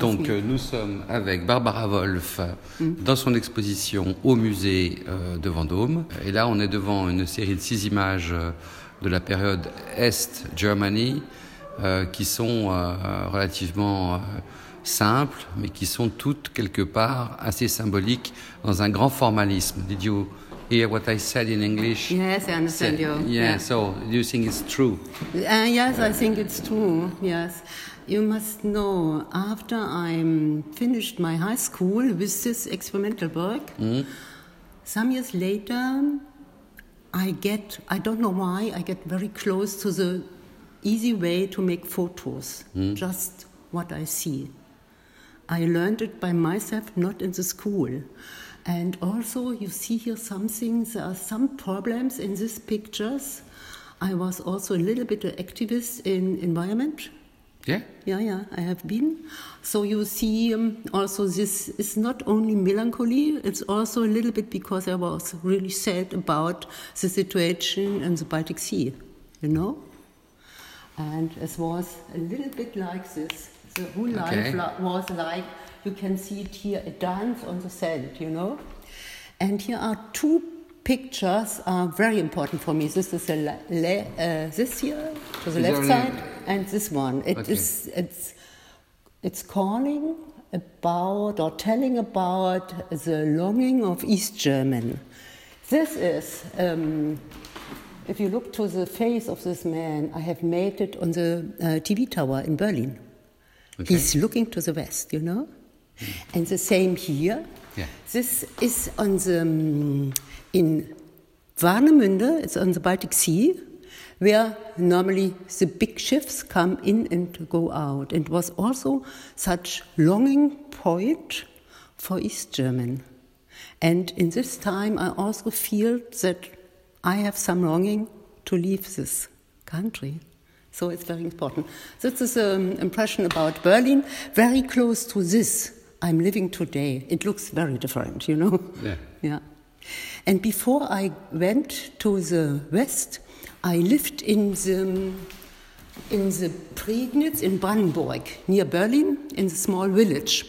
Donc euh, nous sommes avec Barbara Wolf dans son exposition au musée euh, de Vendôme. Et là on est devant une série de six images euh, de la période Est Germany euh, qui sont euh, relativement euh, simples mais qui sont toutes quelque part assez symboliques dans un grand formalisme. Did you hear what I said in English? Yes, I understand you. Yeah, so do you think it's true? Uh, yes, I think it's true. Yes. You must know, after I finished my high school with this experimental work, some years later, I get, I don't know why, I get very close to the easy way to make photos, just what I see. I learned it by myself, not in the school. And also, you see here something, there are some problems in these pictures. I was also a little bit an activist in environment. Yeah? Yeah, yeah, I have been. So you see, um, also this is not only melancholy; it's also a little bit because I was really sad about the situation in the Baltic Sea, you know. And it was a little bit like this. The whole Okay. life was like you can see it here, a dance on the sand, you know. And here are two pictures are very important for me. This is a le- le- uh, this here to the Is left side, any- and this one. It Okay. is it's it's calling about or telling about the longing of East German. This is, um, if you look to the face of this man, I have made it on the uh, TV tower in Berlin. Okay. He's looking to the west, you know? And the same here. Yeah. This is on the, um, in Warnemünde, it's on the Baltic Sea, where normally the big ships come in and go out. And was also such longing point for East German. And in this time, I also feel that I have some longing to leave this country. So it's very important. This is an impression about Berlin, very close to this I'm living today. It looks very different, you know? Yeah. Yeah. And before I went to the west, I lived in the in the Prignitz in Brandenburg, near Berlin, in the small village.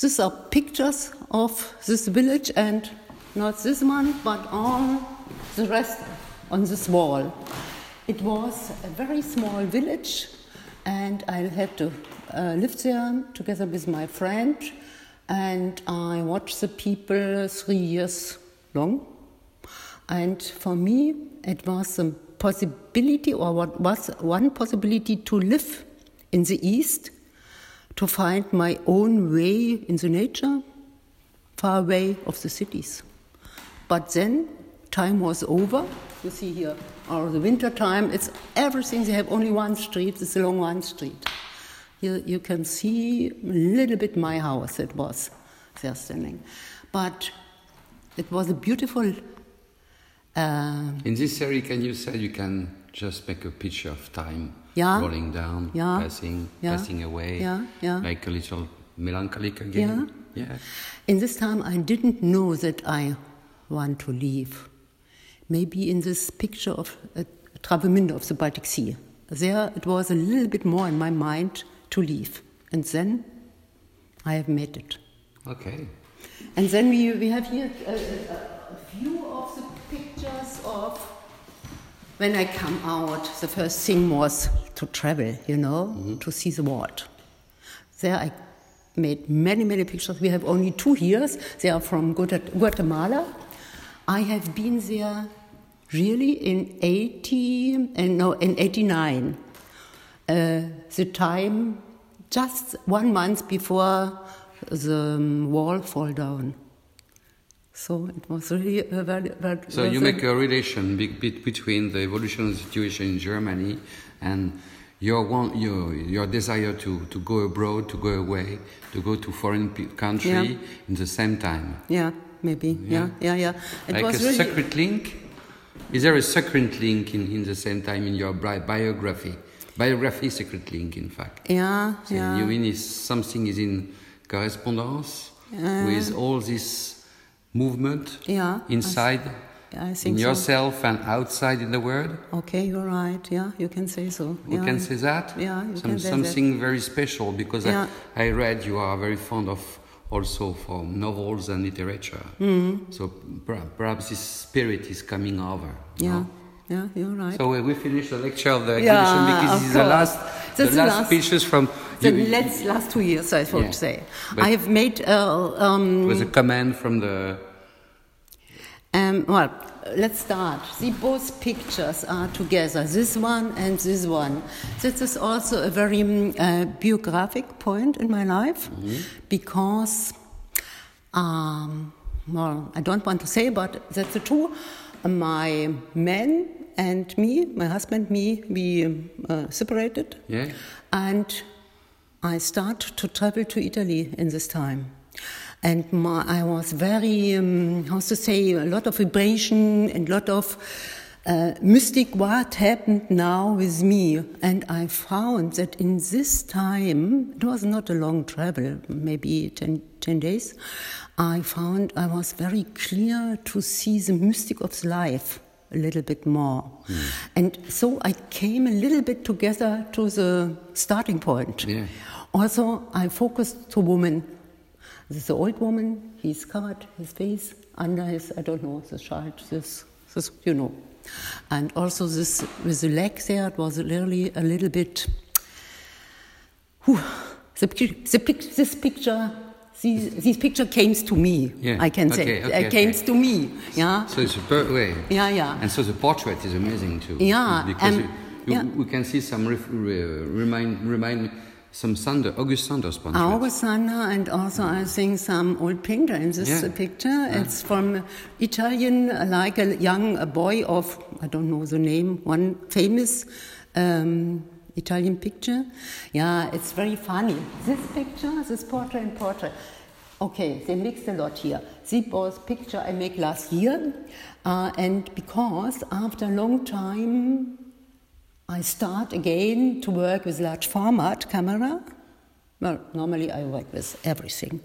These are pictures of this village, and not this one, but all the rest on this wall. It was a very small village, and I had to uh, live there together with my friend, and I watched the people three years long. And for me, it was a possibility, or what was one possibility, to live in the East, to find my own way in the nature, far away of the cities. But then time was over. You see here, or the winter time, it's everything. They have only one street. It's along one street. You, you can see a little bit my house. It was there standing, but it was a beautiful. Uh, In this series, can you say you can just make a picture of time Yeah. rolling down, Yeah. passing, Yeah. passing away, Yeah, yeah. like a little melancholic again? Yeah. In this time, I didn't know that I want to leave. Maybe in this picture of uh, Travemünde of the Baltic Sea, there it was a little bit more in my mind to leave. And then I have made it. Okay. And then we, we have here a, a, view of the pictures of when I come out. The first thing was to travel, you know, to see the world. There I made many, many pictures. We have only two here. They are from Guatemala. I have been there really in 80, and no, in 89. Uh, the time just one month before the um, wall fall down. So it was really a very, very So you make a relation be- be- between the evolution of the situation in Germany and your want, your your desire to, to go abroad, to go away, to go to foreign country Yeah. in the same time. yeah, maybe, yeah, yeah, yeah. It like was a really secret link. Is there a secret link in, in the same time in your bi- biography? Biography, secret link, in fact. yeah, So yeah. you mean is something is in correspondence with all this movement Yeah, inside I in so. yourself and outside in the world. Okay, you're right. Yeah, you can say so. You yeah. can say that. Yeah, you Some, can say that. something very special because Yeah. I, I read you are very fond of also for novels and literature. Mm-hmm. So per- perhaps this spirit is coming over. Yeah, know? Yeah, you're right. So uh, we finished the lecture of the Yeah, exhibition because is the last, the last, last- pictures from. the you- last, last two years, I would Yeah. say. I have made, uh, um, was a comment from the. um, well, let's start. See, both pictures are together, this one and this one. This is also a very mm, uh, biographic point in my life because, um, well, I don't want to say, but that's the true. My man and me, my husband, me, we uh, separated. Yeah. And I start to travel to Italy in this time. And my, I was very, um, how to say, a lot of vibration and a lot of uh, mystic what happened now with me. And I found that in this time, it was not a long travel, maybe 10, 10 days, I found I was very clear to see the mystic of life a little bit more. And so I came a little bit together to the starting point. Yeah. Also, I focused to woman. This old woman, he's covered his face under his, I don't know, the child, this, this, you know. And also this, with the leg there, it was really a little bit, whew, the, the, this picture, this, this picture came to me, Yeah, I can okay, say. okay, it came okay. to me, yeah. So it's a per- way. Yeah, yeah. And so the portrait is amazing too. Yeah, Because um, you, you, yeah. we can see some ref, re, remind remind me some Sander, August Sanders portrait. August Sander and also I think some old painter in this Yeah. picture. It's from Italian, like a young a boy of I don't know the name, one famous um, Italian picture. Yeah, it's very funny. This picture, this portrait and portrait. Okay, they mixed a lot here. This was picture I make last year, uh, and because after a long time I start again to work with large format camera. Well, normally I work with everything.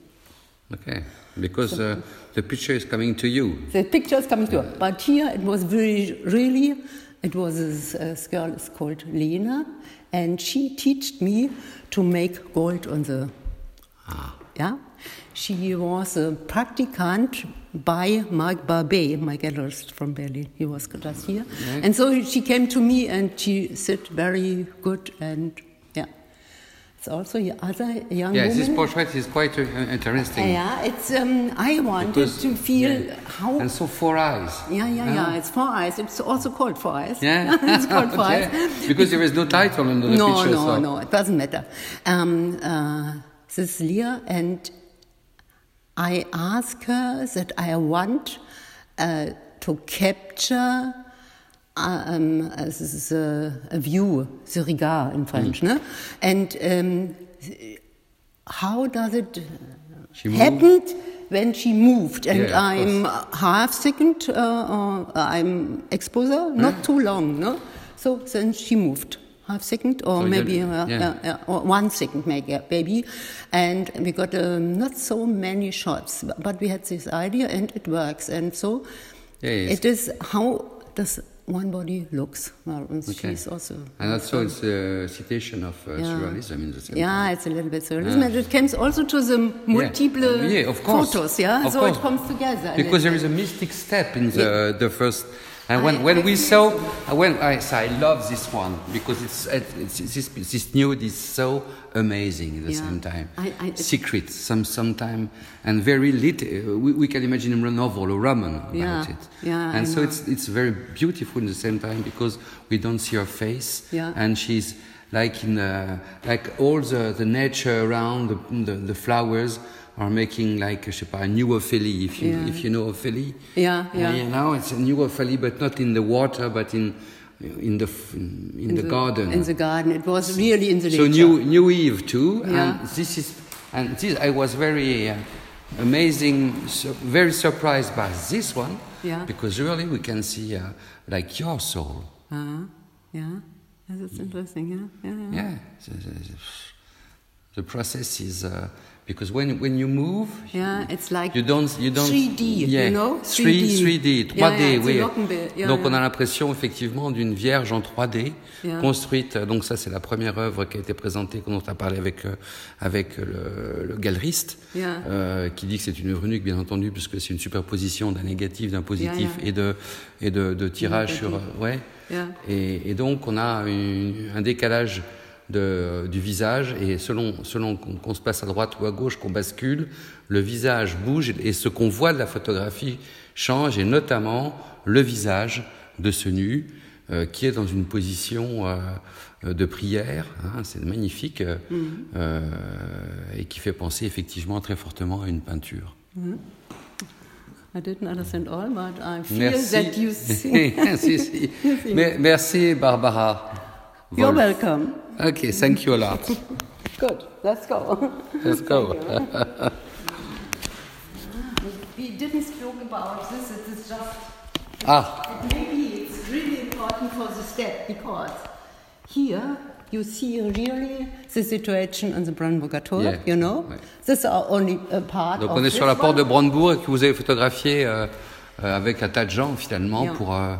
Okay, because uh, the picture is coming to you. The picture is coming to But here it was very, really, it was this, this girl is called Lena, and she taught me to make gold on the. Ah. Yeah, she was a practicant by Marc Barbet, my gallerist from Berlin. He was just here, and so she came to me and she said very good and. It's also other young Yes, woman. this portrait is quite uh, interesting. Yeah, it's. Um, I wanted because- to feel yeah. how. And so four eyes. yeah, yeah, yeah. It's four eyes. It's also called four eyes. Yeah, it's called four eyes. Because there is no title under the no, picture. no, so. no. It doesn't matter. Um, uh, this is Leah, and I ask her that I want uh, to capture. Um, this is a, a view, the regard in French, Mm. ne? and um, how does it She moved. when she moved? And Yeah, I'm half second, uh, uh, I'm exposure, not too long, no? So then she moved. Half second, or So maybe uh, yeah. yeah, yeah, one second, maybe, maybe. And we got um, not so many shots, but, but we had this idea, and it works. And so, Yeah, yes. it is how does one body looks. Well, and Okay. she's also. And also it's a citation of uh, Yeah. surrealism in the same Yeah, time. it's a little bit surrealism, and it comes also to the multiple Yeah, of course. photos. Yeah, Of so course. it comes together. Because there is a mystic step in the, the first. And I- when, uh, when I we saw, so. when I, so I love this one because uh, it's, it's, this, this nude is so amazing at the Yeah. same time. I- Secret, some sometime, and very little. Uh, we, we can imagine a novel, or a roman about Yeah. it. Yeah, and so know. it's it's very beautiful at the same time because we don't see her face, Yeah. and she's like in uh, like all the, the nature around the, the, the flowers are making like je sais pas, a new Ophélie if you Yeah. if you know Ophélie. Yeah, yeah. And now it's a new Ophélie, but not in the water, but in in the in, in the, garden. In the garden, it was really in the so nature. new new Eve too, Yeah. and this is and this I was very uh, amazing, so, very surprised by this one. Yeah. Because really we can see uh, like your soul. Uh-huh. Yeah, yeah, that's interesting. Yeah, yeah, yeah. Yeah. So- so- so- the process is uh, because when when you move, Yeah, it's like you don't you don't 3D, yeah, you know? 3D, 3D, 3D, Yeah, yeah, it's a oui. Donc on a l'impression effectivement d'une vierge en 3D Yeah. construite. Donc ça c'est la première œuvre qui a été présentée quand on a parlé avec euh, avec le, le galeriste euh, qui dit que c'est une œuvre unique bien entendu puisque c'est une superposition d'un négatif, d'un positif et de et de, de tirage sur ouais. Yeah. Et, et donc on a une- un décalage de- du visage et selon, selon qu'on se passe à droite ou à gauche, qu'on bascule, le visage bouge et ce qu'on voit de la photographie change et notamment le visage de ce nu euh, qui est dans une position euh, de prière, hein, c'est magnifique, euh, euh, et qui fait penser effectivement très fortement à une peinture. I didn't understand all, but I feel Merci. that you see. Si, si. Mais- merci Barbara. You're welcome. Okay, thank you a lot. Good, let's go. Let's go. we didn't speak about this, it is just Ah, Maybe it's really important for the step because here you see really the situation on the Brandenburger Tor, Yeah, you know? ouais. This is only a part donc of on est sur la porte de Brandebourg que vous avez photographié euh, euh, avec un tas de gens finalement Yeah. pour. euh,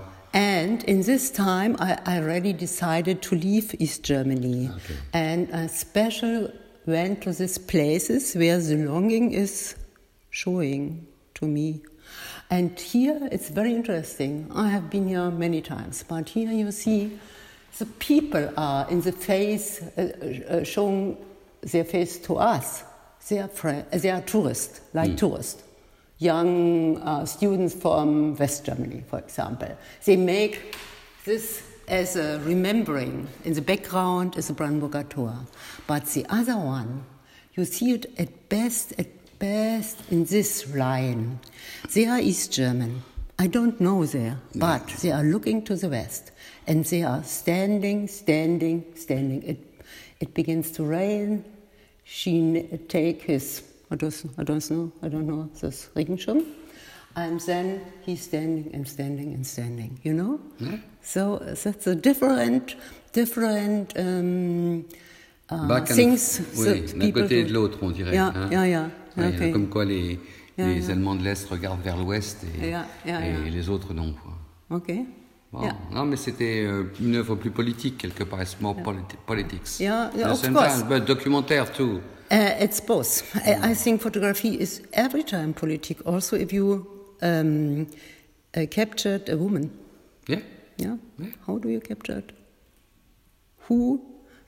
And in this time, I, I already decided to leave East Germany. Okay. And I special went to these places where the longing is showing to me. And here it's very interesting. I have been here many times, but here you see the people are in the face, uh, uh, showing their face to us. They are, fri- they are tourists, like tourists young uh, students from West Germany, for example. They make this as a remembering. In the background is the Brandenburger Tor. But the other one, you see it at best, at best in this line. They are East German. I don't know there, but they are looking to the west. And they are standing, standing, standing. It, it begins to rain. She take his, I don't, I don't know, I don't know, this Regenschirm. And then he's standing and standing and standing, you know? So uh, that's a different, different um, uh, things oui, d'un people côté et de l'autre, on dirait. Yeah, hein? yeah, yeah. Okay. Comme quoi les, les. Allemands de l'Est regardent vers l'Ouest et, et les autres non. Okay. Bon. Yeah. Non, mais c'était euh, une œuvre plus politique quelque part, it's more politi- politics. Yeah, yeah, of course. time, but documentaire too. Uh, it's both. I, I think photography is every time politic. Also, if you um, uh, captured a woman, Yeah. yeah, Yeah. how do you capture it? Who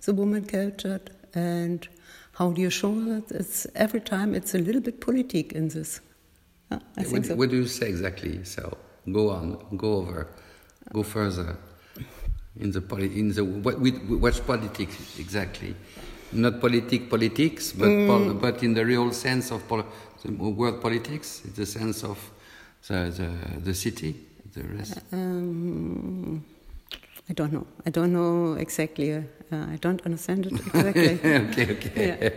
the woman captured, and how do you show that? It's every time it's a little bit politic in this. Yeah, I what, think so. what do you say exactly? So go on, go over, go further in the poli- in the what with, what's politics exactly? Not politic politics, but Mm. pol- but in the real sense of pol- the word politics, it's the sense of the the, the city, the rest. Um, I don't know. I don't know exactly. Uh, I don't understand it exactly. okay, okay. Yeah.